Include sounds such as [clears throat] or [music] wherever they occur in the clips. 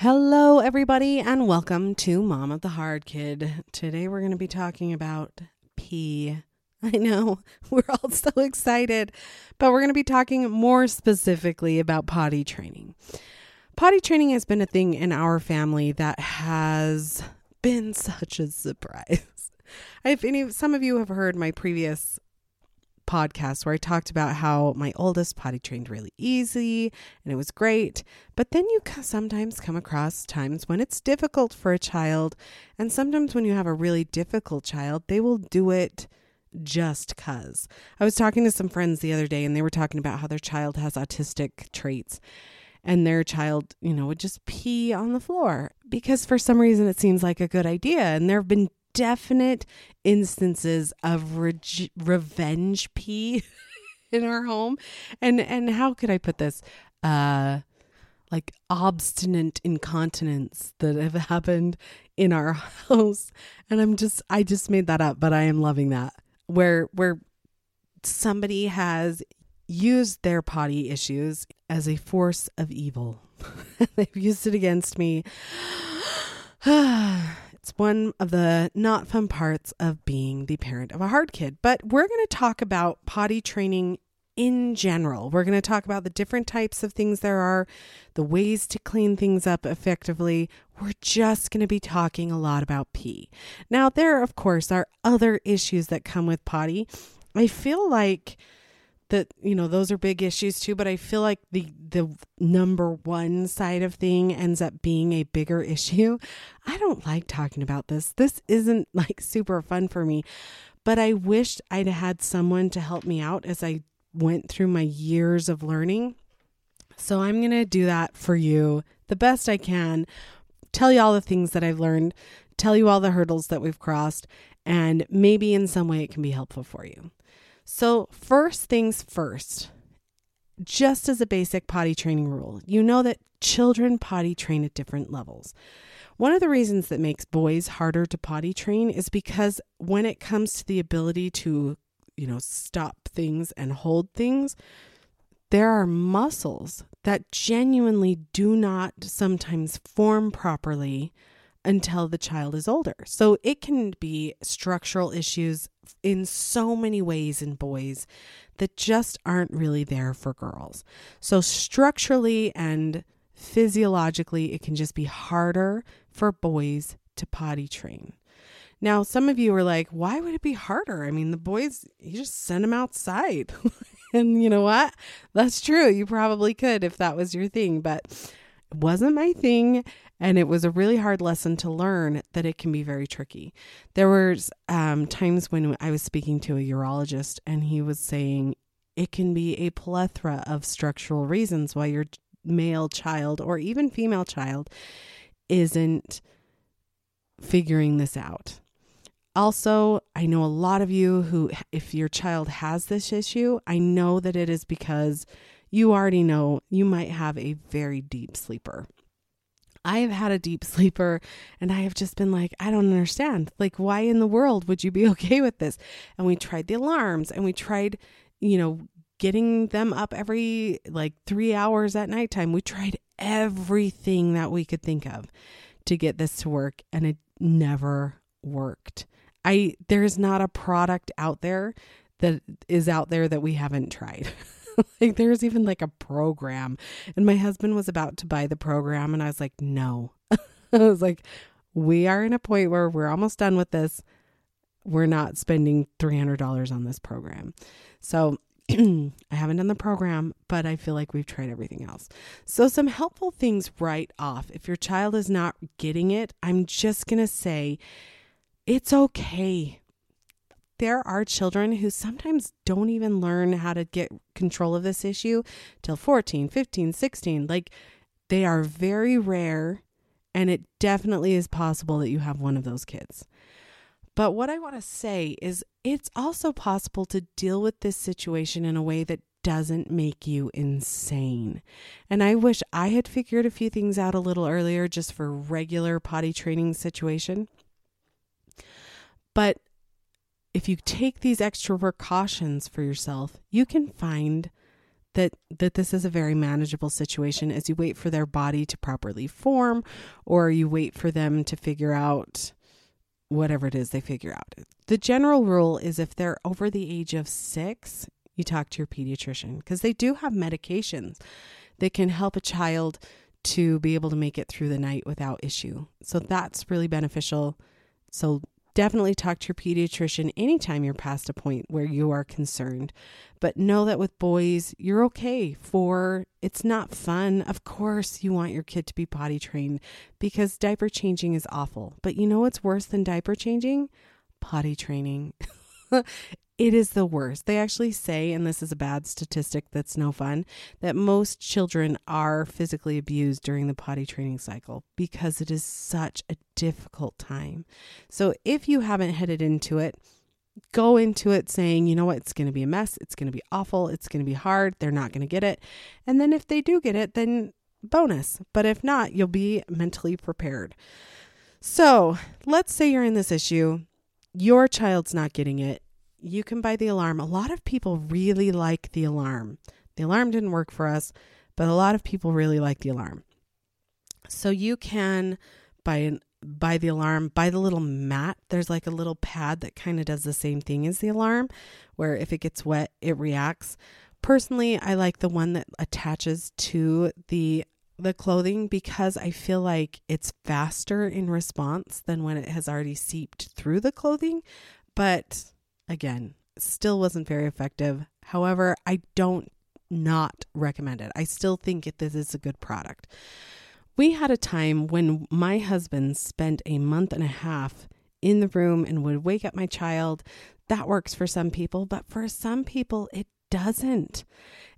Hello, everybody, and welcome to Mom of the Hard Kid. Today we're going to be talking about pee. [laughs] I know [laughs] we're all so excited, but we're going to be talking more specifically about potty training. Potty training has been a thing in our family that has been [laughs] such a surprise. If any, some of you have heard my previous podcast where I talked about how my oldest potty trained really easy and it was great. But then you sometimes come across times when it's difficult for a child. And sometimes when you have a really difficult child, they will do it just cuz. I was talking to some friends the other day and they were talking about how their child has autistic traits and their child, you know, would just pee on the floor because for some reason it seems like a good idea. And there have been definite instances of re- revenge pee [laughs] in our home. And and how could I put this? Uh like obstinate incontinence that have happened in our [laughs] house. And I'm just I just made that up, but I am loving that. Where where somebody has used their potty issues as a force of evil. [laughs] They've used it against me. [sighs] [sighs] One of the not fun parts of being the parent of a hard kid. But we're going to talk about potty training in general. We're going to talk about the different types of things there are, the ways to clean things up effectively. We're just going to be talking a lot about pee. Now, there, of course, are other issues that come with potty. I feel like that you know those are big issues too but i feel like the the number one side of thing ends up being a bigger issue. I don't like talking about this. This isn't [laughs] like super fun for me but i wished i'd had someone to help me out as i went through my years of learning. So i'm going to do that for you the best i can. Tell you all the things that i've learned tell you all the hurdles that we've crossed and maybe in some way it can be helpful for you so, first things first, just as a basic potty training rule, you know that children potty train at different levels. One of the reasons that makes boys harder to potty train is because when it comes to the ability to, you know, stop things and hold things, there are muscles that genuinely do not sometimes form properly until the child is older. So it can be structural issues in so many ways in boys that just aren't really there for girls. So structurally and physiologically, it can just be harder for boys to potty train. Now, some of you are like, why would it be harder? I mean, the boys, you just send them outside. [laughs] and you know what? That's true. You probably could if that was your thing, but it wasn't my thing. And it was a really hard lesson to learn that it can be very tricky. There was um, times when I was speaking to a urologist and he was saying it can be a plethora of structural reasons why your male child or even female child isn't figuring this out. Also, I know a lot of you who, if your child has this issue, I know that it is because you already know you might have a very deep sleeper. I have had a deep [laughs] sleeper and I have just been like, I don't understand. Like, why in the world would you be [laughs] okay with this? And we tried the alarms and we tried, you know, getting them up every like three hours at nighttime. We tried everything that we could think of to get this to work and it never worked. I, there's not a product out there that is out there that we haven't tried. [laughs] [laughs] like there's even like a program. And my husband was about to buy the program and I was like, "No." [laughs] I was like, "We are in a point where we're almost done with this. We're not spending $300 on this program." So, [clears throat] I haven't done the program, but I feel like we've tried everything else. So, some helpful things right off. If your child is not getting it, I'm just going to say it's okay there are children who sometimes don't even learn how to get control of this issue till 14, 15, 16. Like they are very rare, and it definitely is possible that you have one of those kids. But what I want to say is it's also possible to deal with this situation in a way that doesn't make you insane. And I wish I had figured a few things out a little earlier just for regular potty training situation. But if you take these extra precautions for yourself, you can find that that this is a very manageable situation as you wait for their body to properly form or you wait for them to figure out whatever it is they figure out. The general rule is if they're over the age of 6, you talk to your pediatrician because they do have medications that can help a child to be able to make it through the night without issue. So that's really beneficial. So definitely talk to your pediatrician anytime you're past a point where you are concerned. But know that with boys, you're okay for it's not fun. Of course, you want your kid to be potty trained because diaper changing is awful. But you know what's worse than diaper changing? Potty training. [laughs] it is the worst. They actually say, and this is a bad statistic that's no fun, that most children are physically abused during the potty training cycle because it is such a difficult time. So if you haven't headed into it, go into it saying, you know what, it's going to be a mess. It's going to be awful. It's going to be hard. They're not going to get it. And then if they do get it, then bonus. But if not, you'll be mentally prepared. So let's say you're in this issue, your child's not getting it you can buy the alarm. A lot of people really like the alarm. The alarm didn't work for us, but a lot of people really like the alarm. So you can buy an buy the alarm, buy the little mat. There's like a little pad that kind of does the same thing as the alarm, where if it gets wet, it reacts. Personally, I like the one that attaches to the the clothing because I feel like it's faster in response than when it has already seeped through the clothing. But Again, still wasn't very effective. However, I don't not recommend it. I still think this is a good product. We had a time when my husband spent a month and a half in the room and would wake up my child. That works for some people, but for some people, it doesn't.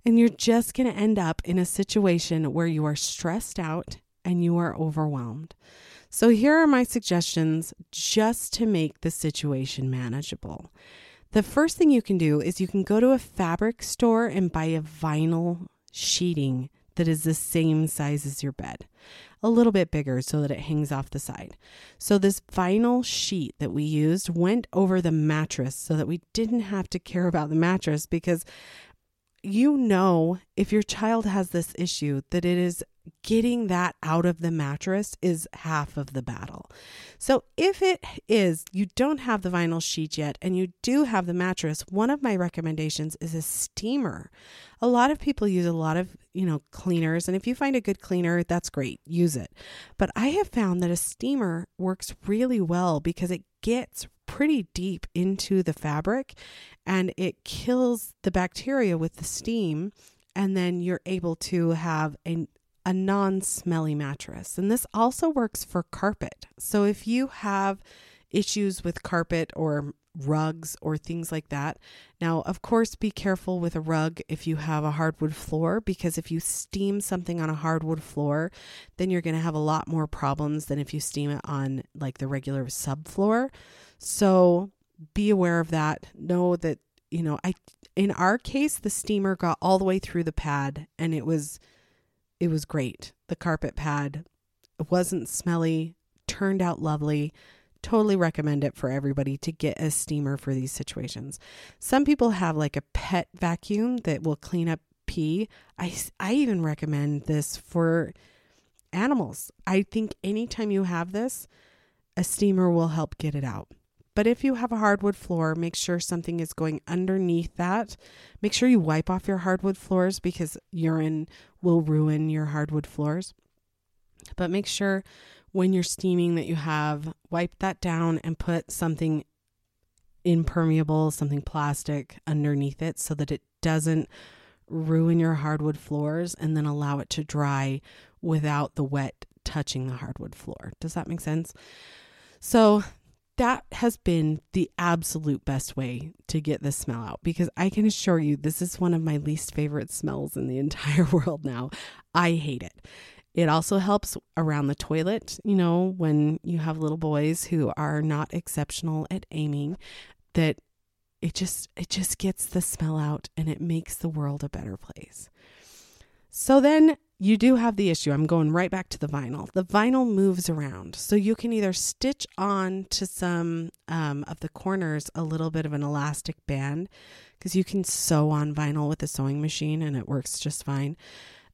And you're just going to end up in a situation where you are stressed out and you are overwhelmed. So, here are my suggestions just to make the situation manageable. The first thing you can do is you can go to a fabric store and buy a vinyl sheeting that is the same size as your bed, a little bit bigger so that it hangs off the side. So, this vinyl sheet that we used went over the mattress so that we didn't have to care about the mattress because you know if your child has this issue that it is getting that out of the mattress is half of the battle. So, if it is you don't have the vinyl sheet yet and you do have the mattress, one of my recommendations is a steamer. A lot of people use a lot of, you know, cleaners and if you find a good cleaner, that's great. Use it. But I have found that a steamer works really well because it gets pretty deep into the fabric and it kills the bacteria with the steam and then you're able to have a, a non smelly mattress. And this also works for carpet. So if you have issues with carpet or rugs or things like that. Now, of course, be careful with a rug if you have a hardwood floor because if you steam something on a hardwood floor, then you're going to have a lot more problems than if you steam it on like the regular subfloor. So, be aware of that. Know that, you know, I in our case the steamer got all the way through the pad and it was it was great. The carpet pad wasn't smelly, turned out lovely. Totally recommend it for everybody to get a steamer for these situations. Some people have like a pet vacuum that will clean up pee. I, I even recommend this for animals. I think anytime you have this, a steamer will help get it out. But if you have a hardwood floor, make sure something is going underneath that. Make sure you wipe off your hardwood floors because urine will ruin your hardwood floors. But make sure when you're steaming that you have wiped that down and put something impermeable, something plastic underneath it so that it doesn't ruin your hardwood floors and then allow it to dry without the wet touching the hardwood floor. Does that make sense? So that has been the absolute best way to get the smell out because I can assure you this is one of my least favorite smells in the [laughs] entire world now. I hate it. It also helps around the toilet, you know, when you have little boys who are not exceptional at aiming that it just it just gets the smell out and it makes the world a better place. So then you do have the issue. I'm going right back to the vinyl. The vinyl moves around. So you can either stitch on to some um, of the corners a little bit of an elastic band, because you can sew on vinyl with a sewing machine and it works just fine.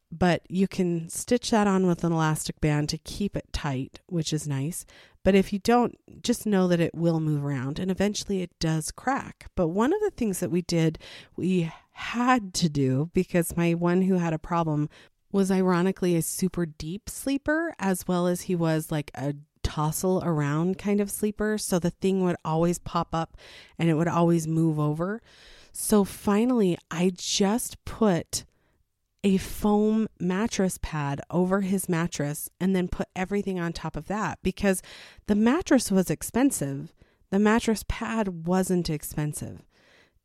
But you can stitch that on with an elastic band to keep it tight, which is nice. But if you don't, just know that it will move around and eventually it does crack. But one of the things that we did, we had to do because my one who had a problem was ironically a super deep sleeper as well as he was like a tossle around kind of sleeper. So the thing would always pop up and it would always move over. So finally, I just put a foam mattress pad over his mattress and then put everything on top of that because the mattress was expensive. The mattress pad wasn't expensive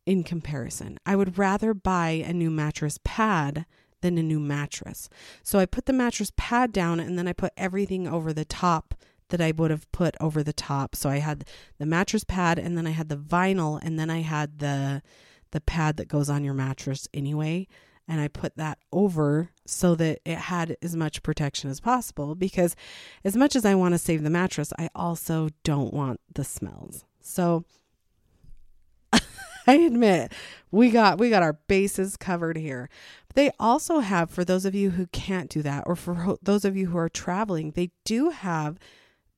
in comparison. I would rather buy a new mattress pad than a new mattress. So I put the mattress pad down and then I put everything over the top that I would have put over the top. So I had the mattress pad and then I had the vinyl and then I had the the pad that goes on your mattress anyway and I put that over so that it had as much protection as possible because as much as I want to save the mattress, I also don't want the smells. So [laughs] I admit we got we got our bases covered here. They also have for those of you who can't do that or for those of you who are traveling, they do have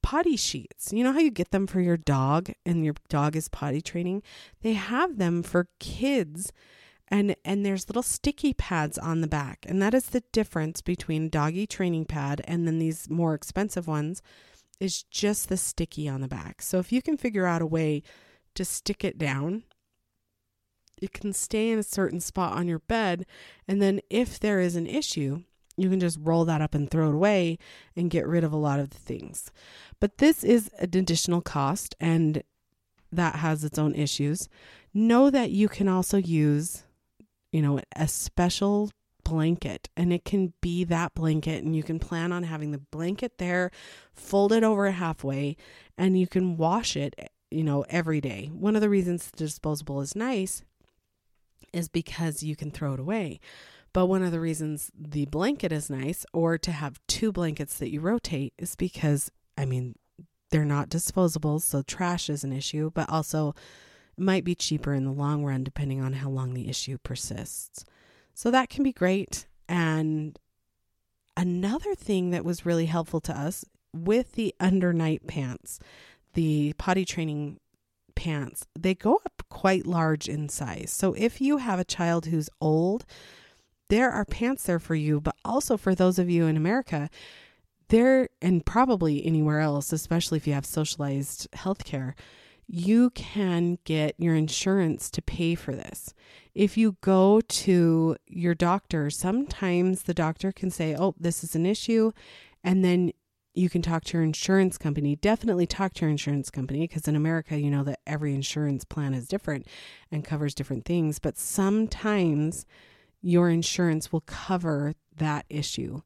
potty sheets. You know how you get them for your dog and your dog is potty training? They have them for kids and and there's little sticky pads on the back. And that is the difference between doggy training pad and then these more expensive ones is just the sticky on the back. So if you can figure out a way to stick it down it can stay in a certain spot on your bed. And then if there is an issue, you can just roll that up and throw it away and get rid of a lot of the things. But this is an additional cost and that has its own issues. Know that you can also use, you know, a special blanket and it can be that blanket and you can plan on having the blanket there folded over halfway and you can wash it you know every day one of the reasons the disposable is nice is because you can throw it away. But one of the reasons the blanket is nice, or to have two blankets that you rotate, is because, I mean, they're not disposable, so trash is an issue, but also it might be cheaper in the long run depending on how long the issue persists. So that can be great. And another thing that was really helpful to us with the under night pants, the potty training pants, they go up quite large in size. So if you have a child who's old, there are pants there for you, but also for those of you in America, there and probably anywhere else, especially if you have socialized healthcare, you can get your insurance to pay for this. If you go to your doctor, sometimes the doctor can say, Oh, this is an issue. And then you can talk to your insurance company. Definitely talk to your insurance company because in America, you know that every insurance plan is different and covers different things. But sometimes your insurance will cover that issue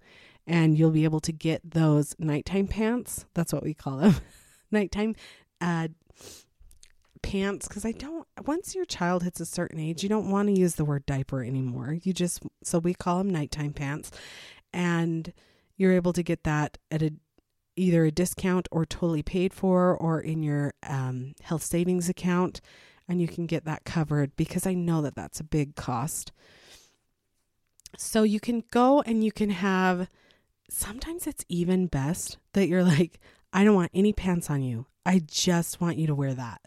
and you'll be able to get those nighttime pants. That's what we call them [laughs] nighttime uh, pants. Because I don't, once your child hits a certain age, you don't want to use the word diaper anymore. You just, so we call them nighttime pants. And you're able to get that at a either a discount or totally paid for or in your um, health savings account and you can get that covered because I know that that's a big cost. So you can go and you can have sometimes it's even best that you're like, I don't want any pants on you. I just want you to wear that.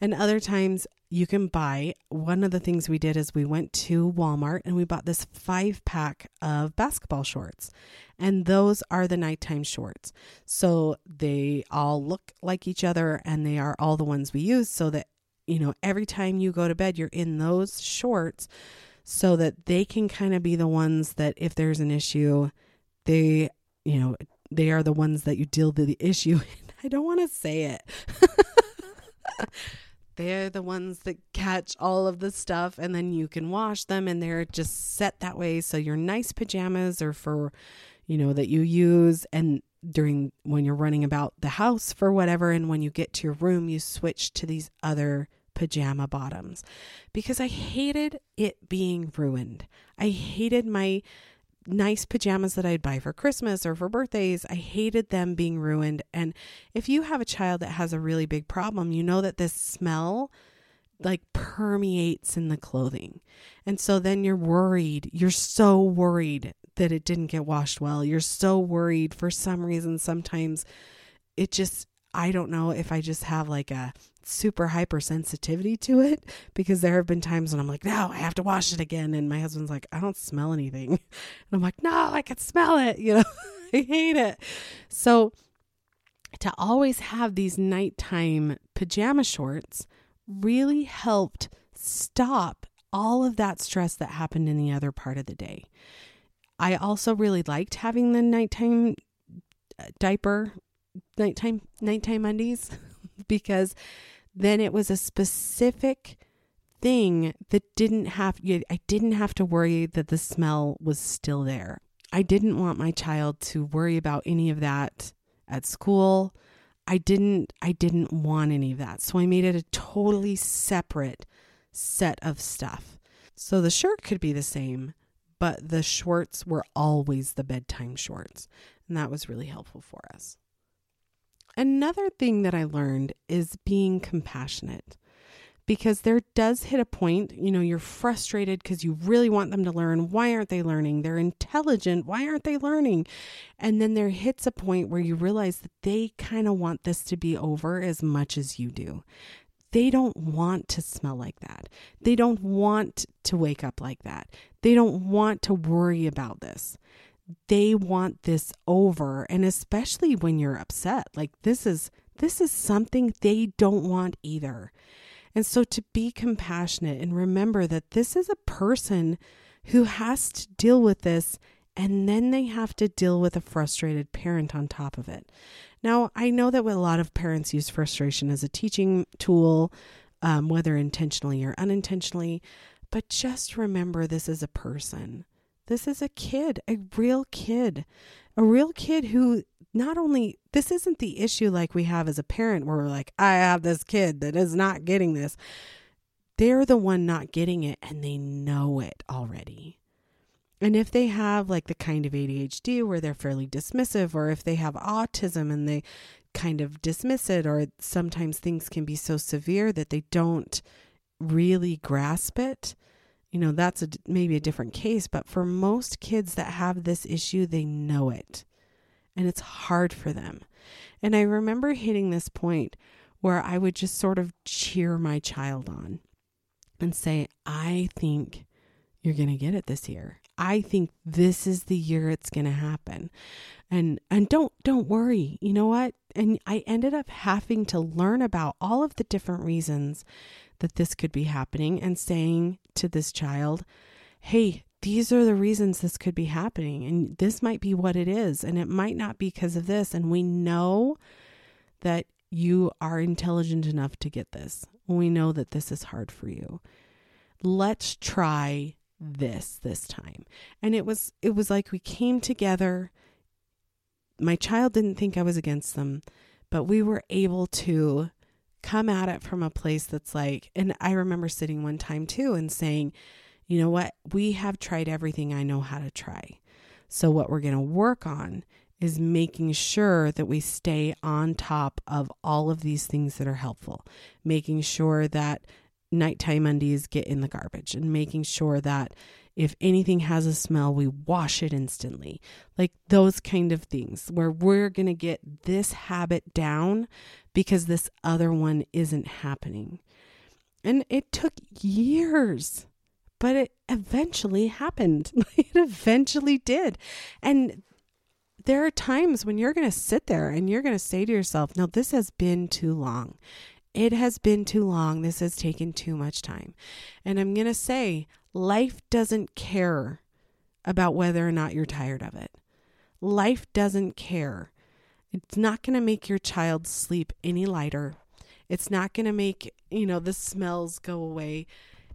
And other times you can buy one of the things we did is we went to Walmart and we bought this five pack of basketball shorts. And those are the nighttime shorts. So they all look like each other and they are all the ones we use so that, you know, every time you go to bed, you're in those shorts so that they can kind of be the ones that if there's an issue, they, you know, they are the ones that you deal with the issue. [laughs] I don't want to say it. [laughs] they're the ones that catch all of the stuff and then you can wash them and they're just set that way so your nice pajamas are for you know that you use and during when you're running about the house for whatever and when you get to your room you switch to these other pajama bottoms because I hated it being ruined. I hated my nice pajamas that I'd buy for Christmas or for birthdays. I hated them being ruined. And if you have a child that has a really big problem, you know that this smell like permeates in the clothing. And so then you're worried. You're so worried that it didn't get washed well. You're so worried for some reason. Sometimes it just, I don't know if I just have like a super hypersensitivity to it because there have been times when I'm like, no, I have to wash it again. And my husband's like, I don't smell anything. [laughs] And I'm like, no, I can smell it. You know, [laughs] I hate it. So to always have these nighttime pajama shorts really helped stop all of that stress that happened in the other part of the day. I also really liked having the nighttime uh, diaper, nighttime nighttime undies [laughs] because then it was a specific thing that didn't have I didn't have to worry that the smell was still there. I didn't want my child to worry about any of that at school. I didn't I didn't want any of that. So I made it a totally separate set of stuff. So the shirt could be the same, but the shorts were always the bedtime shorts. And that was really helpful for us. Another thing that I learned is being compassionate because there does hit a point, you know, you're frustrated because you really want them to learn. Why aren't they learning? They're intelligent. Why aren't they learning? And then there hits a point where you realize that they kind of want this to be over as much as you do. They don't want to smell like that. They don't want to wake up like that. They don't want to worry about this. They want this over and especially when you're upset. Like this is this is something they don't want either. And so to be compassionate and remember that this is a person who has to deal with this and then they have to deal with a frustrated parent on top of it. Now, I know that a lot of parents use frustration as a teaching tool, um, whether intentionally or unintentionally, but just remember this is a person. This is a kid, a real kid, a real kid who not only this isn't the issue like we have as a parent where we're like, I have this kid that is not getting this. They're the one not getting it and they know it already. And if they have like the kind of ADHD where they're fairly dismissive, or if they have autism and they kind of dismiss it, or sometimes things can be so severe that they don't really grasp it, you know, that's a, maybe a different case. But for most kids that have this issue, they know it and it's hard for them. And I remember hitting this point where I would just sort of cheer my child on and say, I think you're going to get it this year. I think this is the year it's going to happen. And and don't don't worry. You know what? And I ended up having to learn about all of the different reasons that this could be happening and saying to this child, "Hey, these are the reasons this could be happening and this might be what it is and it might not be because of this and we know that you are intelligent enough to get this. We know that this is hard for you. Let's try this this time. And it was it was like we came together. My child didn't think i was against them but we were able to come at it from a place that's like and i remember sitting one time too and saying you know what? We have tried everything I know how to try. So, what we're going to work on is making sure that we stay on top of all of these things that are helpful, making sure that nighttime undies get in the garbage, and making sure that if anything has a smell, we wash it instantly. Like those kind of things where we're going to get this habit down because this other one isn't happening. And it took years but it eventually happened. [laughs] it eventually did. And there are times when you're going to sit there and you're going to say to yourself, no, this has been too long. It has been too long. This has taken too much time. And I'm going to say, life doesn't care about whether or not you're tired of it. Life doesn't care. It's not going to make your child sleep any lighter. It's not going to make, you know, the smells go away.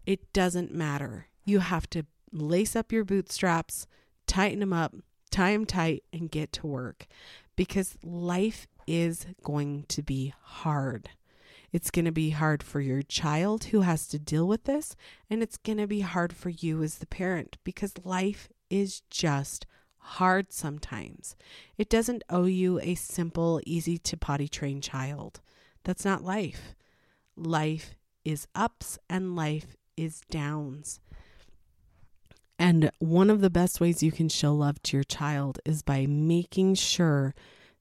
It doesn't matter. You have to lace up your bootstraps, tighten them up, tie them tight, and get to work because life is going to be hard. It's going to be hard for your child who has to deal with this, and it's going to be hard for you as the parent because life is just hard sometimes. It doesn't owe you a simple, easy to potty train child. That's not life. Life is ups and life is downs. And one of the best ways you can show love to your child is by making sure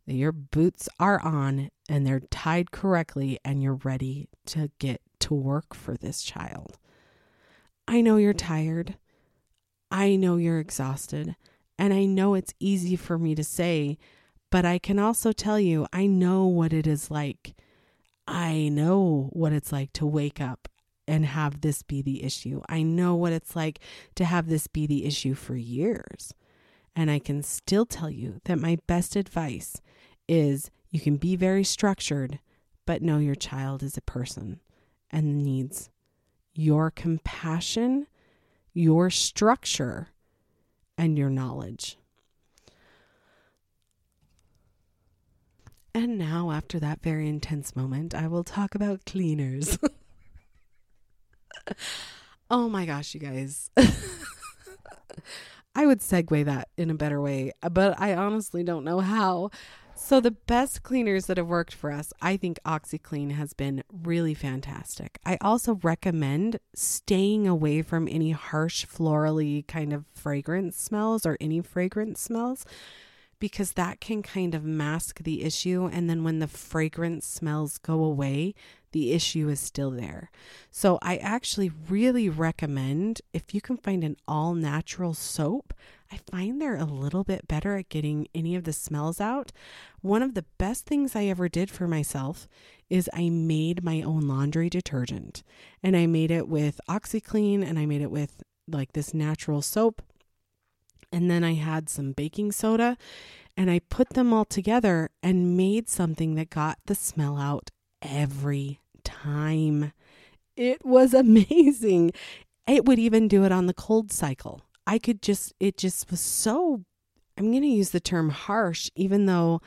that your boots are on and they're tied correctly and you're ready to get to work for this child. I know you're tired. I know you're exhausted. And I know it's easy for me to say, but I can also tell you, I know what it is like. I know what it's like to wake up and have this be the issue. I know what it's like to have this be the issue for years. And I can still tell you that my best advice is you can be very structured, but know your child is a person and needs your compassion, your structure, and your knowledge. And now, after that very intense moment, I will talk about cleaners. [laughs] oh my gosh, you guys. [laughs] I would segue that in a better way, but I honestly don't know how. So, the best cleaners that have worked for us, I think OxiClean has been really fantastic. I also recommend staying away from any harsh, florally kind of fragrance smells or any fragrance smells because that can kind of mask the issue. And then when the fragrance smells go away, the issue is still there. So I actually really recommend if you can find an all natural soap, I find they're a little bit better at getting any of the smells out. One of the best things I ever did for myself is I made my own laundry detergent and I made it with OxiClean and I made it with like this natural soap and then I had some baking soda and I put them all together and made something that got the smell out every time. It was [laughs] amazing. It would even do it on the cold cycle. I could just, it just was so, I'm going to use the term harsh, even though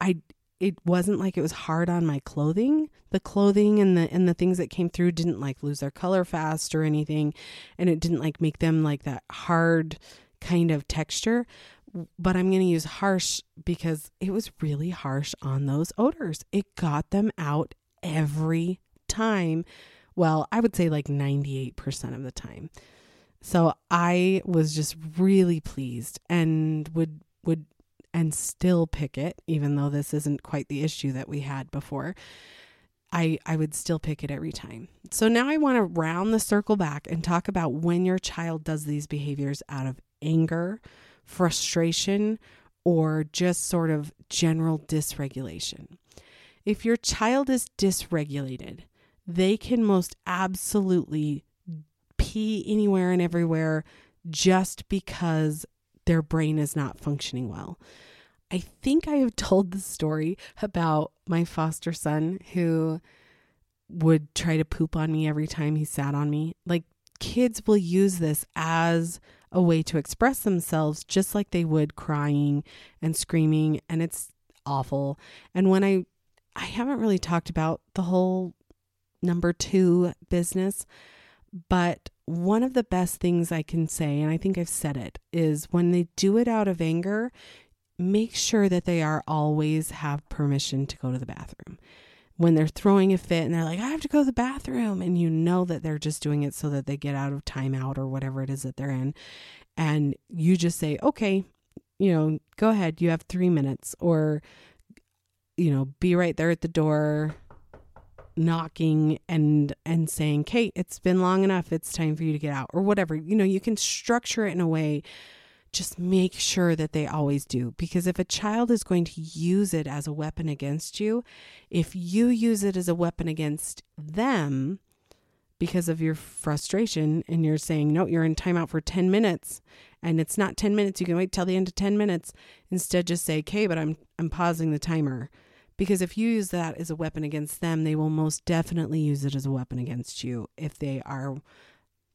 I, it wasn't like it was hard on my clothing. The clothing and the and the things that came through didn't like lose their color fast or anything, and it didn't like make them like that hard kind of texture, but I'm going to use harsh because it was really harsh on those odors. It got them out every time. Well, I would say like 98% of the time. So I was just really pleased and would would and still pick it even though this isn't quite the issue that we had before. I I would still pick it every time. So now I want to round the circle back and talk about when your child does these behaviors out of anger, frustration, or just sort of general dysregulation. If your child is dysregulated, they can most absolutely pee anywhere and everywhere just because their brain is not functioning well. I think I have told the story about my foster son who would try to poop on me every time he sat on me. Like kids will use this as a way to express themselves just like they would crying and screaming and it's awful. And when I I haven't really talked about the whole number 2 business, but one of the best things I can say and I think I've said it is when they do it out of anger, make sure that they are always have permission to go to the bathroom when they're throwing a fit and they're like, I have to go to the bathroom. And you know that they're just doing it so that they get out of timeout or whatever it is that they're in. And you just say, okay, you know, go ahead. You have three minutes. Or, you know, be right there at the door knocking and and saying kate it's been long enough it's time for you to get out or whatever you know you can structure it in a way just make sure that they always do. Because if a child is going to use it as a weapon against you, if you use it as a weapon against them because of your frustration and you're saying, no, you're in timeout for 10 minutes and it's not 10 minutes, you can wait till the end of 10 minutes. Instead, just say, okay, but I'm, I'm pausing the timer. Because if you use that as a weapon against them, they will most definitely use it as a weapon against you if they are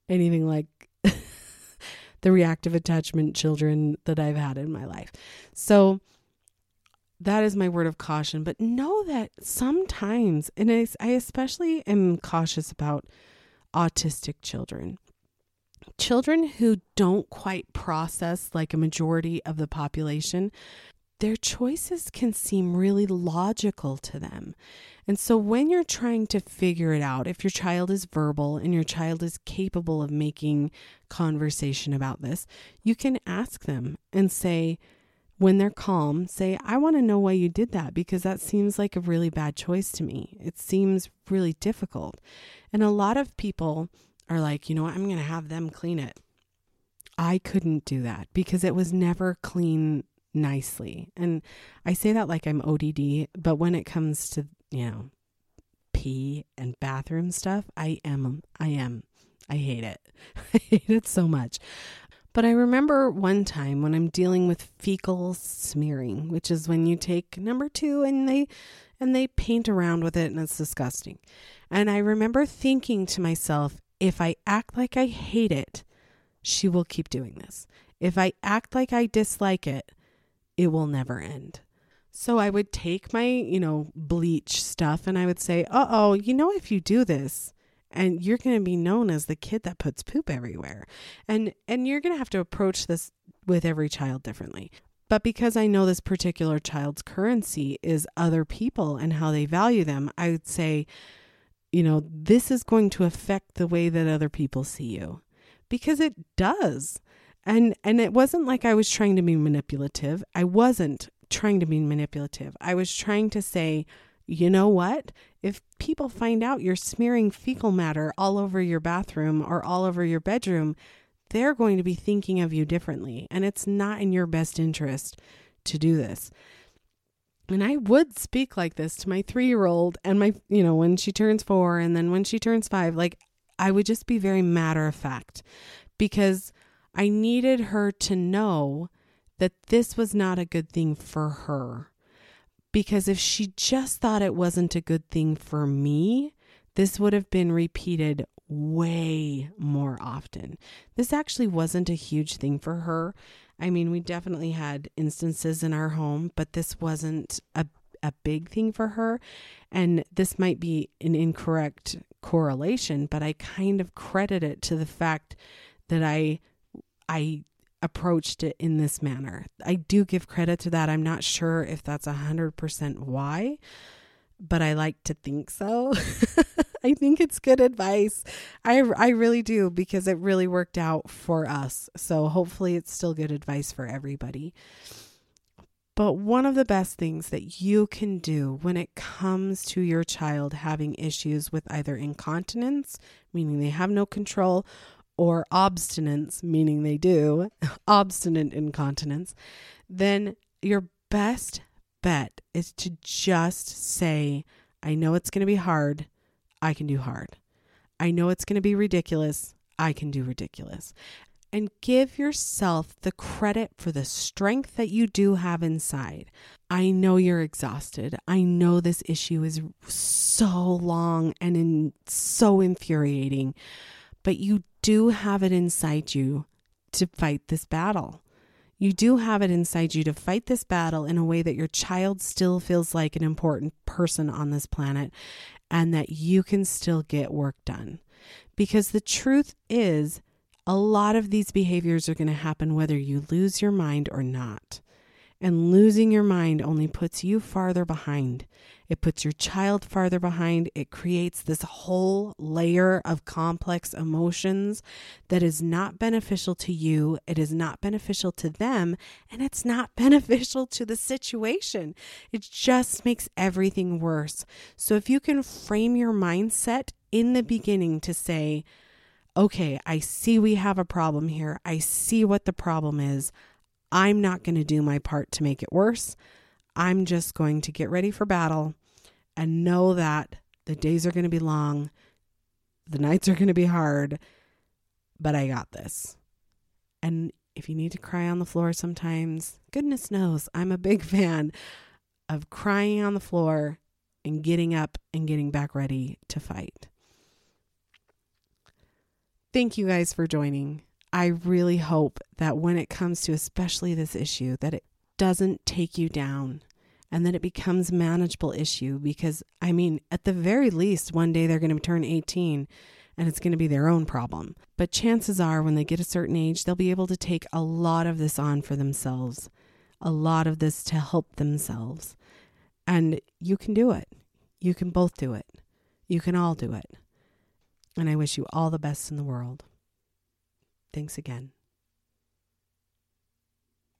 anything like [laughs] the reactive attachment children that I've had in my life. So that is my word of caution. But know that sometimes, and I, I especially am cautious about autistic children. Children who don't quite process like a majority of the population, their choices can seem really logical to them. And so when you're trying to figure it out, if your child is verbal and your child is capable of making conversation about this, you can ask them and say, when they're calm, say, I want to know why you did that because that seems like a really bad choice to me. It seems really difficult. And a lot of people are like, you know what, I'm going to have them clean it. I couldn't do that because it was never clean nicely. And I say that like I'm OCD, but when it comes to, you know, pee and bathroom stuff, I am, I am, I hate it. [laughs] I hate it so much. But I remember one time when I'm dealing with fecal smearing, which is when you take number two and they and they paint around with it and it's disgusting. And I remember thinking to myself, if I act like I hate it, she will keep doing this. If I act like I dislike it, it will never end. So I would take my, you know, bleach stuff and I would say, uh oh, you know, if you do this, and you're going to be known as the kid that puts poop everywhere. And and you're going to have to approach this with every child differently. But because I know this particular child's currency is other people and how they value them, I would say, you know, this is going to affect the way that other people see you. Because it does and and it wasn't like I was trying to be manipulative. I wasn't trying to be manipulative. I was trying to say, you know what? If people find out you're smearing fecal matter all over your bathroom or all over your bedroom, they're going to be thinking of you differently, and it's not in your best interest to do this. And I would speak like this to my 3-year-old and my, you know, when she turns 4 and then when she turns 5, like I would just be very matter of fact because I needed her to know that this was not a good thing for her. Because if she just thought it wasn't a good thing for me, this would have been repeated way more often. This actually wasn't a huge thing for her. I mean, we definitely had instances in our home, but this wasn't a a big thing for her. And this might be an incorrect correlation, but I kind of credit it to the fact that I I approached it in this manner. I do give credit to that. I'm not sure if that's 100% why, but I like to think so. [laughs] I think it's good advice. I, I really do because it really worked out for us. So hopefully it's still good advice for everybody. But one of the best things that you can do when it comes to your child having issues with either incontinence, meaning they have no control, or obstinance, meaning they do, [laughs] obstinate incontinence, then your best bet is to just say, I know it's going to be hard. I can do hard. I know it's going to be ridiculous. I can do ridiculous. And give yourself the credit for the strength that you do have inside. I know you're exhausted. I know this issue is so long and in, so infuriating, but you do have it inside you to fight this battle. You do have it inside you to fight this battle in a way that your child still feels like an important person on this planet and that you can still get work done. Because the truth is, a lot of these behaviors are going to happen whether you lose your mind or not. And losing your mind only puts you farther behind. It puts your child farther behind. It creates this whole layer of complex emotions that is not beneficial to you. It is not beneficial to them. And it's not [laughs] beneficial to the situation. It just makes everything worse. So if you can frame your mindset in the beginning to say, okay, I see we have a problem here. I see what the problem is. I'm not going to do my part to make it worse. I'm just going to get ready for battle and know that the days are going to be long, the nights are going to be hard, but I got this. And if you need to cry on the floor sometimes, goodness knows I'm a big [laughs] fan of crying on the floor and getting up and getting back ready to fight. Thank you guys for joining. I really hope that when it comes to especially this issue that it doesn't take you down and that it becomes manageable issue because I mean at the very least one day they're going to turn 18 and it's going to be their own problem. But chances are when they get a certain age they'll be able to take a lot of this on for themselves. a lot of this to help themselves. And you can do it. You can both do it. You can all do it. And I wish you all the best in the world. Thanks again.